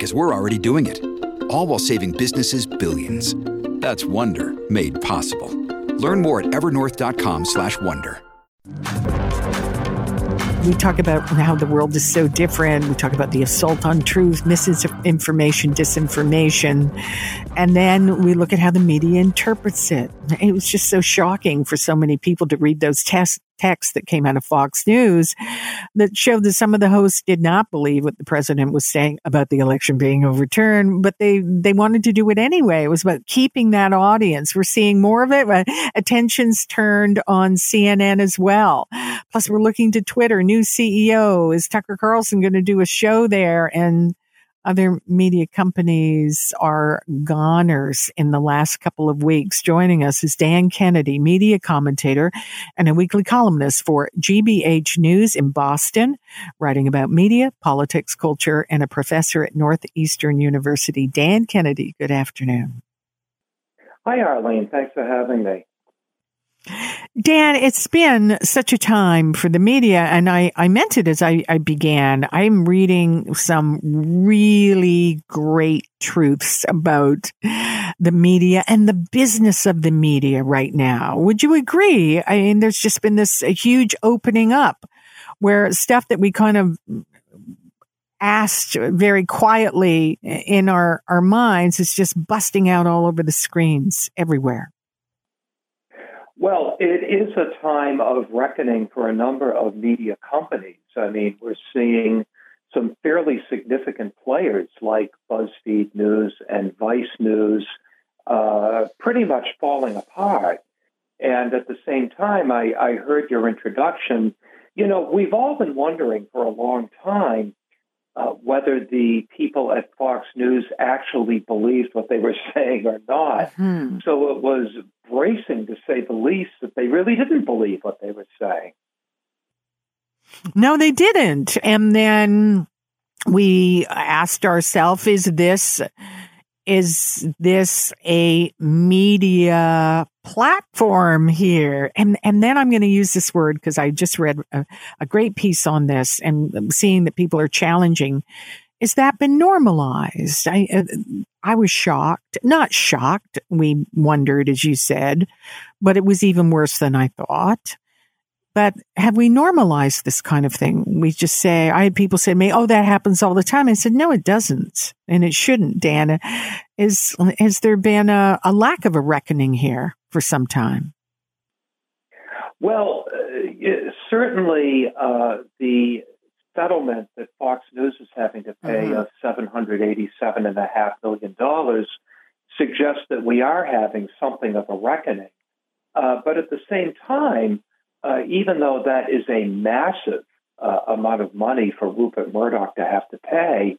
because we're already doing it. All while saving businesses billions. That's Wonder made possible. Learn more at evernorth.com/wonder. We talk about how the world is so different. We talk about the assault on truth, misinformation, disinformation. And then we look at how the media interprets it. It was just so shocking for so many people to read those tests text that came out of Fox News that showed that some of the hosts did not believe what the president was saying about the election being overturned, but they, they wanted to do it anyway. It was about keeping that audience. We're seeing more of it. Uh, attention's turned on CNN as well. Plus, we're looking to Twitter. New CEO. Is Tucker Carlson going to do a show there? And other media companies are goners in the last couple of weeks. Joining us is Dan Kennedy, media commentator and a weekly columnist for GBH News in Boston, writing about media, politics, culture, and a professor at Northeastern University. Dan Kennedy, good afternoon. Hi, Arlene. Thanks for having me. Dan, it's been such a time for the media, and I, I meant it as I, I began. I'm reading some really great truths about the media and the business of the media right now. Would you agree? I mean, there's just been this huge opening up where stuff that we kind of asked very quietly in our, our minds is just busting out all over the screens everywhere. It is a time of reckoning for a number of media companies. I mean, we're seeing some fairly significant players like BuzzFeed News and Vice News uh, pretty much falling apart. And at the same time, I, I heard your introduction. You know, we've all been wondering for a long time uh, whether the people at Fox News actually believed what they were saying or not. Mm-hmm. So it was bracing, to say the least, that they really didn't believe what they were saying. No, they didn't. And then we asked ourselves, is this is this a media platform here? And and then I'm going to use this word because I just read a, a great piece on this and seeing that people are challenging. Is that been normalized? I uh, I was shocked, not shocked. We wondered, as you said, but it was even worse than I thought. But have we normalized this kind of thing? We just say, I had people say to me, Oh, that happens all the time. I said, No, it doesn't. And it shouldn't, Dan. Is, has there been a, a lack of a reckoning here for some time? Well, uh, certainly uh, the settlement that Fox News is having to pay mm-hmm. of $787.5 million suggests that we are having something of a reckoning. Uh, but at the same time, uh, even though that is a massive uh, amount of money for Rupert Murdoch to have to pay,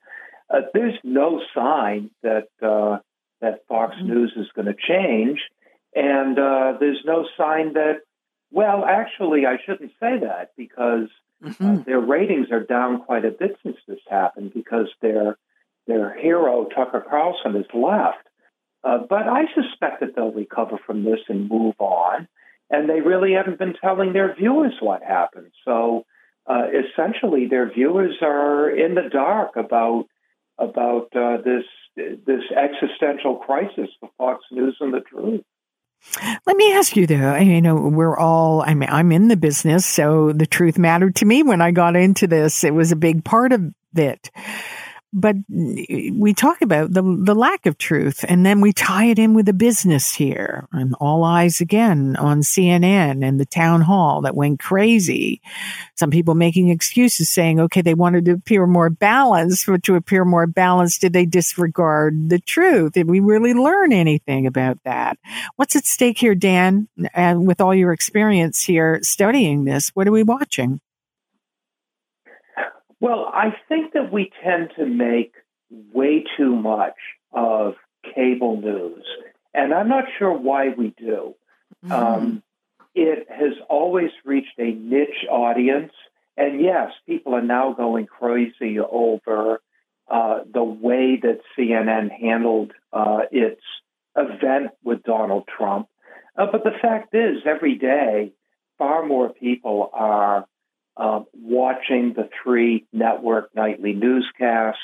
uh, there's no sign that uh, that Fox mm-hmm. News is going to change, and uh, there's no sign that. Well, actually, I shouldn't say that because mm-hmm. their ratings are down quite a bit since this happened because their their hero Tucker Carlson has left. but I suspect that they'll recover from this and move on and they really haven't been telling their viewers what happened. So uh, essentially, their viewers are in the dark about about uh, this this existential crisis for Fox News and the truth. Let me ask you though, you know, we're all, I mean, I'm in the business, so the truth mattered to me when I got into this. It was a big part of it but we talk about the the lack of truth and then we tie it in with the business here and all eyes again on CNN and the town hall that went crazy. Some people making excuses saying okay they wanted to appear more balanced but to appear more balanced did they disregard the truth? Did we really learn anything about that? What's at stake here Dan and with all your experience here studying this what are we watching well, I think that we tend to make way too much of cable news. And I'm not sure why we do. Mm-hmm. Um, it has always reached a niche audience. And yes, people are now going crazy over uh, the way that CNN handled uh, its event with Donald Trump. Uh, but the fact is, every day, far more people are uh, watching the three network nightly newscasts,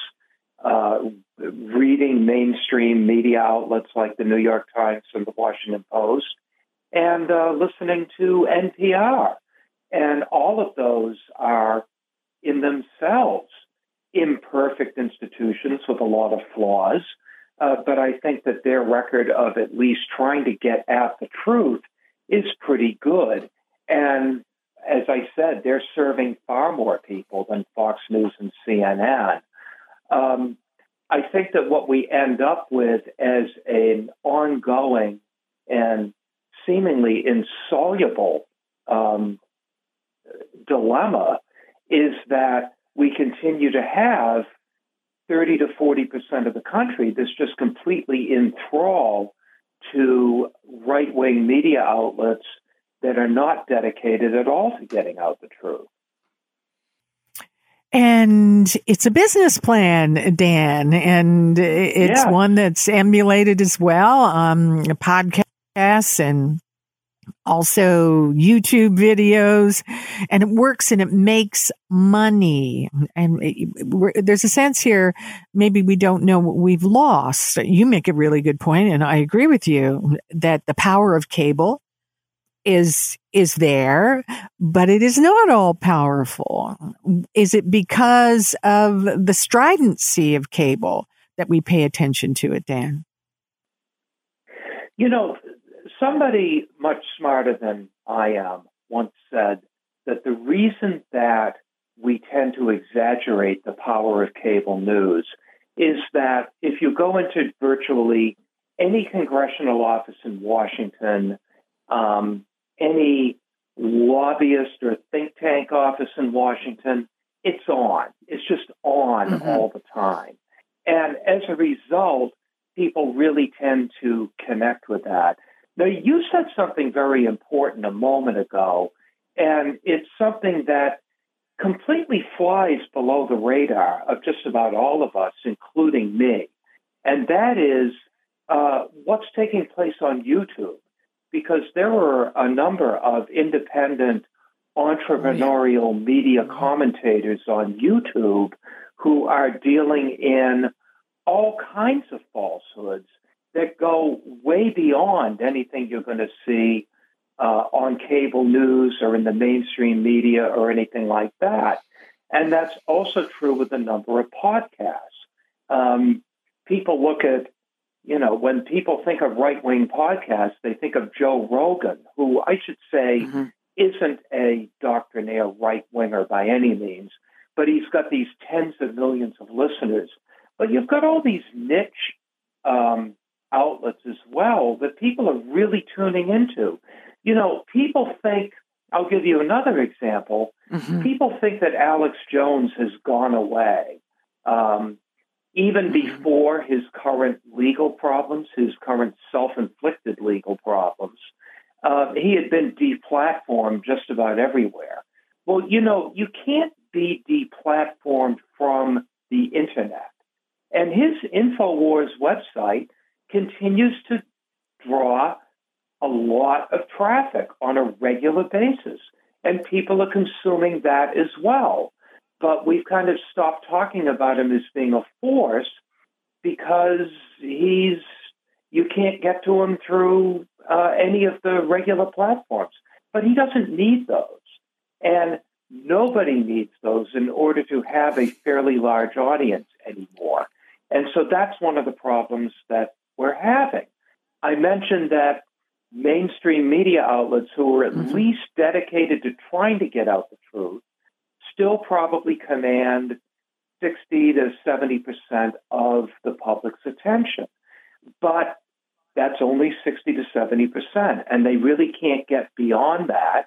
uh, reading mainstream media outlets like the New York Times and the Washington Post, and uh, listening to NPR. And all of those are in themselves imperfect institutions with a lot of flaws. Uh, but I think that their record of at least trying to get at the truth is pretty good. And as I said, they're serving far more people than Fox News and CNN. Um, I think that what we end up with as an ongoing and seemingly insoluble um, dilemma is that we continue to have 30 to 40 percent of the country that's just completely enthralled to right wing media outlets that are not dedicated at all to getting out the truth. And it's a business plan, Dan, and it's yeah. one that's emulated as well. Um, podcasts and also YouTube videos, and it works and it makes money. And it, there's a sense here, maybe we don't know what we've lost. You make a really good point, and I agree with you that the power of cable is is there, but it is not all powerful. Is it because of the stridency of cable that we pay attention to it, Dan? You know, somebody much smarter than I am once said that the reason that we tend to exaggerate the power of cable news is that if you go into virtually any congressional office in Washington, um, any lobbyist or think tank office in Washington, it's on. It's just on mm-hmm. all the time. And as a result, people really tend to connect with that. Now, you said something very important a moment ago, and it's something that completely flies below the radar of just about all of us, including me. And that is uh, what's taking place on YouTube because there were a number of independent entrepreneurial media commentators on YouTube who are dealing in all kinds of falsehoods that go way beyond anything you're going to see uh, on cable news or in the mainstream media or anything like that. And that's also true with a number of podcasts. Um, people look at you know, when people think of right wing podcasts, they think of Joe Rogan, who I should say mm-hmm. isn't a doctrinaire right winger by any means, but he's got these tens of millions of listeners. But you've got all these niche um, outlets as well that people are really tuning into. You know, people think, I'll give you another example. Mm-hmm. People think that Alex Jones has gone away. Um, even before his current legal problems, his current self inflicted legal problems, uh, he had been deplatformed just about everywhere. Well, you know, you can't be deplatformed from the internet. And his InfoWars website continues to draw a lot of traffic on a regular basis. And people are consuming that as well but we've kind of stopped talking about him as being a force because he's you can't get to him through uh, any of the regular platforms. But he doesn't need those, and nobody needs those in order to have a fairly large audience anymore. And so that's one of the problems that we're having. I mentioned that mainstream media outlets who are at mm-hmm. least dedicated to trying to get out the truth still probably command 60 to 70 percent of the public's attention. But that's only 60 to 70 percent, and they really can't get beyond that.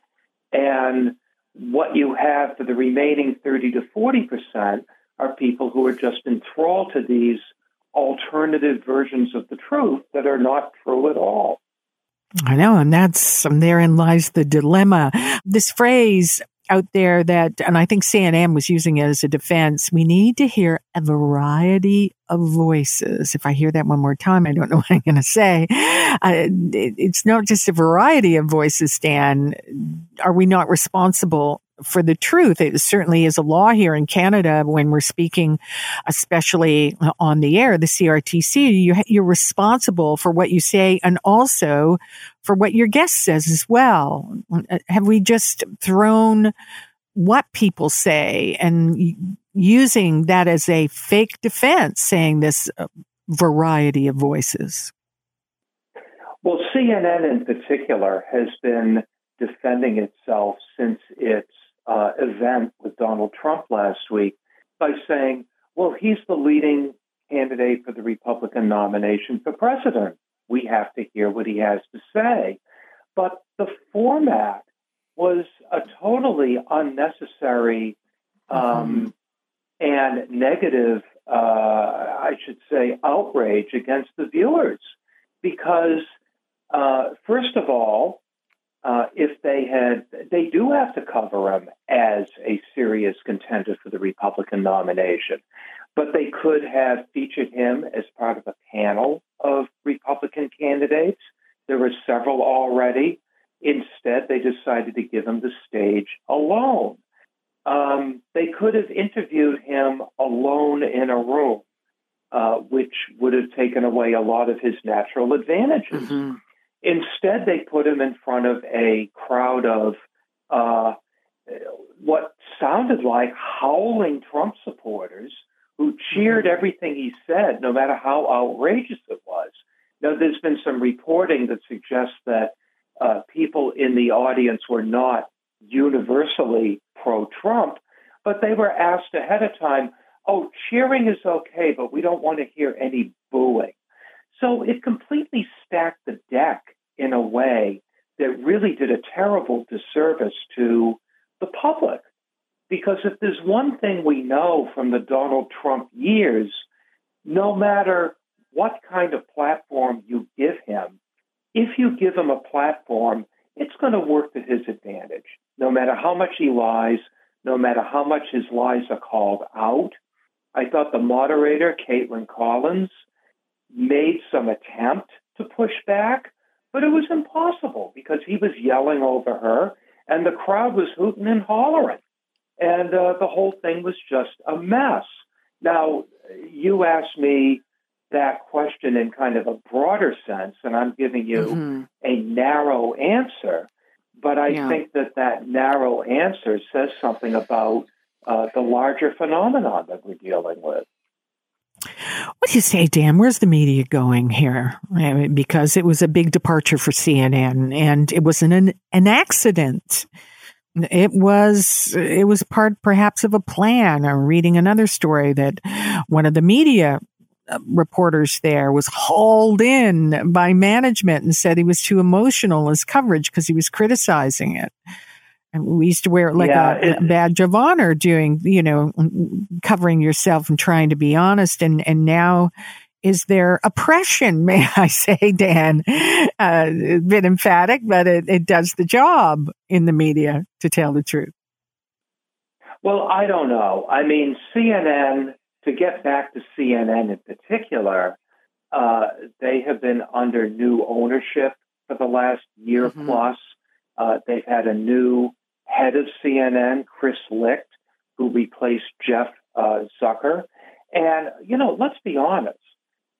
And what you have for the remaining 30 to 40 percent are people who are just enthralled to these alternative versions of the truth that are not true at all. I know, and that's and therein lies the dilemma. This phrase out there that, and I think CNN was using it as a defense. We need to hear a variety of voices. If I hear that one more time, I don't know what I'm going to say. Uh, it, it's not just a variety of voices, Dan. Are we not responsible for the truth. It certainly is a law here in Canada when we're speaking, especially on the air, the CRTC. You, you're responsible for what you say and also for what your guest says as well. Have we just thrown what people say and using that as a fake defense, saying this uh, variety of voices? Well, CNN in particular has been defending itself since its uh, event with Donald Trump last week by saying, well, he's the leading candidate for the Republican nomination for president. We have to hear what he has to say. But the format was a totally unnecessary um, mm-hmm. and negative, uh, I should say, outrage against the viewers. Because, uh, first of all, uh, if they had, they do have to cover him as a serious contender for the Republican nomination. But they could have featured him as part of a panel of Republican candidates. There were several already. Instead, they decided to give him the stage alone. Um, they could have interviewed him alone in a room, uh, which would have taken away a lot of his natural advantages. Mm-hmm. Instead, they put him in front of a crowd of uh, what sounded like howling Trump supporters who cheered mm-hmm. everything he said, no matter how outrageous it was. Now, there's been some reporting that suggests that uh, people in the audience were not universally pro Trump, but they were asked ahead of time, oh, cheering is okay, but we don't want to hear any booing. So it completely stacked the deck in a way that really did a terrible disservice to the public. Because if there's one thing we know from the Donald Trump years, no matter what kind of platform you give him, if you give him a platform, it's going to work to his advantage. No matter how much he lies, no matter how much his lies are called out. I thought the moderator, Kaitlan Collins, made some attempt to push back, but it was impossible because he was yelling over her and the crowd was hooting and hollering. And uh, the whole thing was just a mess. Now, you asked me that question in kind of a broader sense, and I'm giving you mm-hmm. a narrow answer. But I yeah. think that that narrow answer says something about uh, the larger phenomenon that we're dealing with. What do you say, Dan? Where's the media going here? I mean, because it was a big departure for CNN, and it was an an accident. It was it was part perhaps of a plan. I'm reading another story that one of the media uh, reporters there was hauled in by management and said he was too emotional as coverage because he was criticizing it. And we used to wear it like yeah, a, a, badge of honor doing, you know, covering yourself and trying to be honest. And, and now is there oppression, may I say, Dan? Uh, a bit emphatic, but it, it does the job in the media to tell the truth. Well, I don't know. I mean, CNN to get back to CNN in particular, uh, they have been under new ownership for the last year mm-hmm. plus. Uh, they've had a new head of CNN, Chris Licht, who replaced Jeff uh, Zucker. And, you know, let's be honest,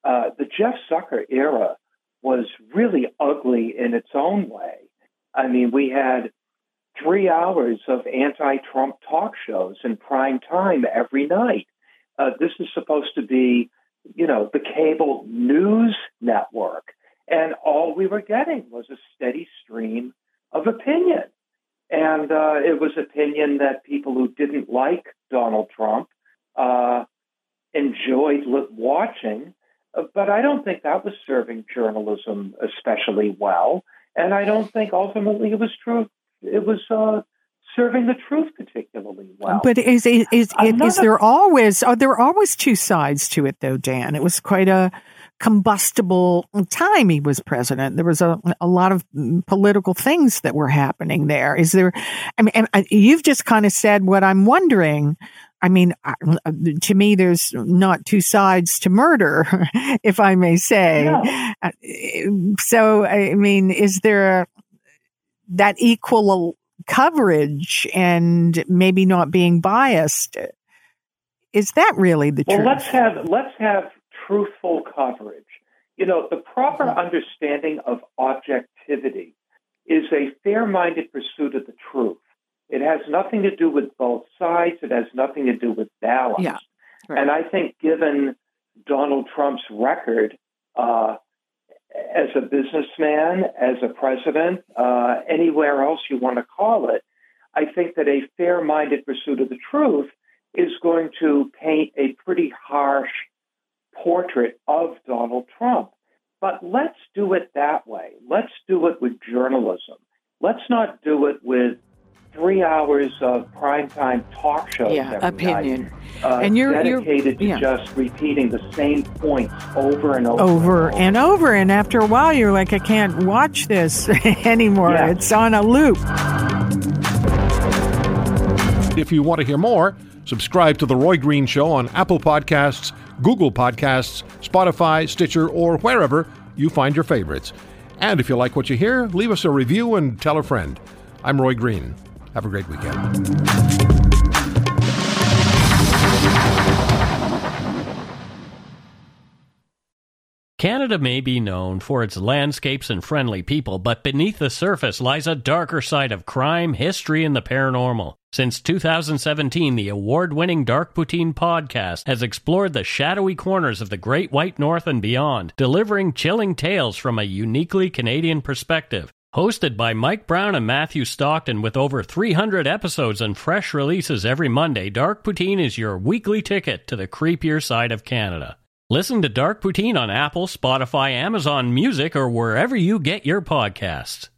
uh, the Jeff Zucker era was really ugly in its own way. I mean, we had three hours of anti Trump talk shows in prime time every night. Uh, this is supposed to be, you know, the cable news network. And all we were getting was a steady stream of opinion. And uh, it was opinion that people who didn't like Donald Trump uh, enjoyed watching. But I don't think that was serving journalism especially well. And I don't think ultimately it was true. It was uh, serving the truth particularly well. But is is is, is there always are there always two sides to it though, Dan? It was quite a combustible time he was president. There was a, a lot of political things that were happening there. Is there, I mean, and you've just kind of said what I'm wondering. I mean, to me, there's not two sides to murder, if I may say. Yeah. Uh, so, I mean, is there that equal coverage and maybe not being biased? Is that really the well, truth? let's have let's have truthful coverage. You know, the proper mm-hmm. understanding of objectivity is a fair minded pursuit of the truth. It has nothing to do with both sides, it has nothing to do with balance. Yeah, right. And I think, given Donald Trump's record uh, as a businessman, as a president, uh, anywhere else you want to call it, I think that a fair minded pursuit of the truth is going to paint a pretty harsh portrait of Donald Trump. But let's do it that way. Let's do it with journalism. Let's not do it with three hours of primetime talk shows. Yeah, opinion. Night, uh, and you're dedicated you're, yeah. to just repeating the same points over and over. Over and over. and over. And after a while, you're like, I can't watch this anymore. Yeah. It's on a loop. If you want to hear more, subscribe to The Roy Green Show on Apple Podcasts Google Podcasts, Spotify, Stitcher, or wherever you find your favorites. And if you like what you hear, leave us a review and tell a friend. I'm Roy Green. Have a great weekend. Canada may be known for its landscapes and friendly people, but beneath the surface lies a darker side of crime, history, and the paranormal. Since 2017, the award winning Dark Poutine podcast has explored the shadowy corners of the Great White North and beyond, delivering chilling tales from a uniquely Canadian perspective. Hosted by Mike Brown and Matthew Stockton with over 300 episodes and fresh releases every Monday, Dark Poutine is your weekly ticket to the creepier side of Canada. Listen to Dark Poutine on Apple, Spotify, Amazon Music, or wherever you get your podcasts.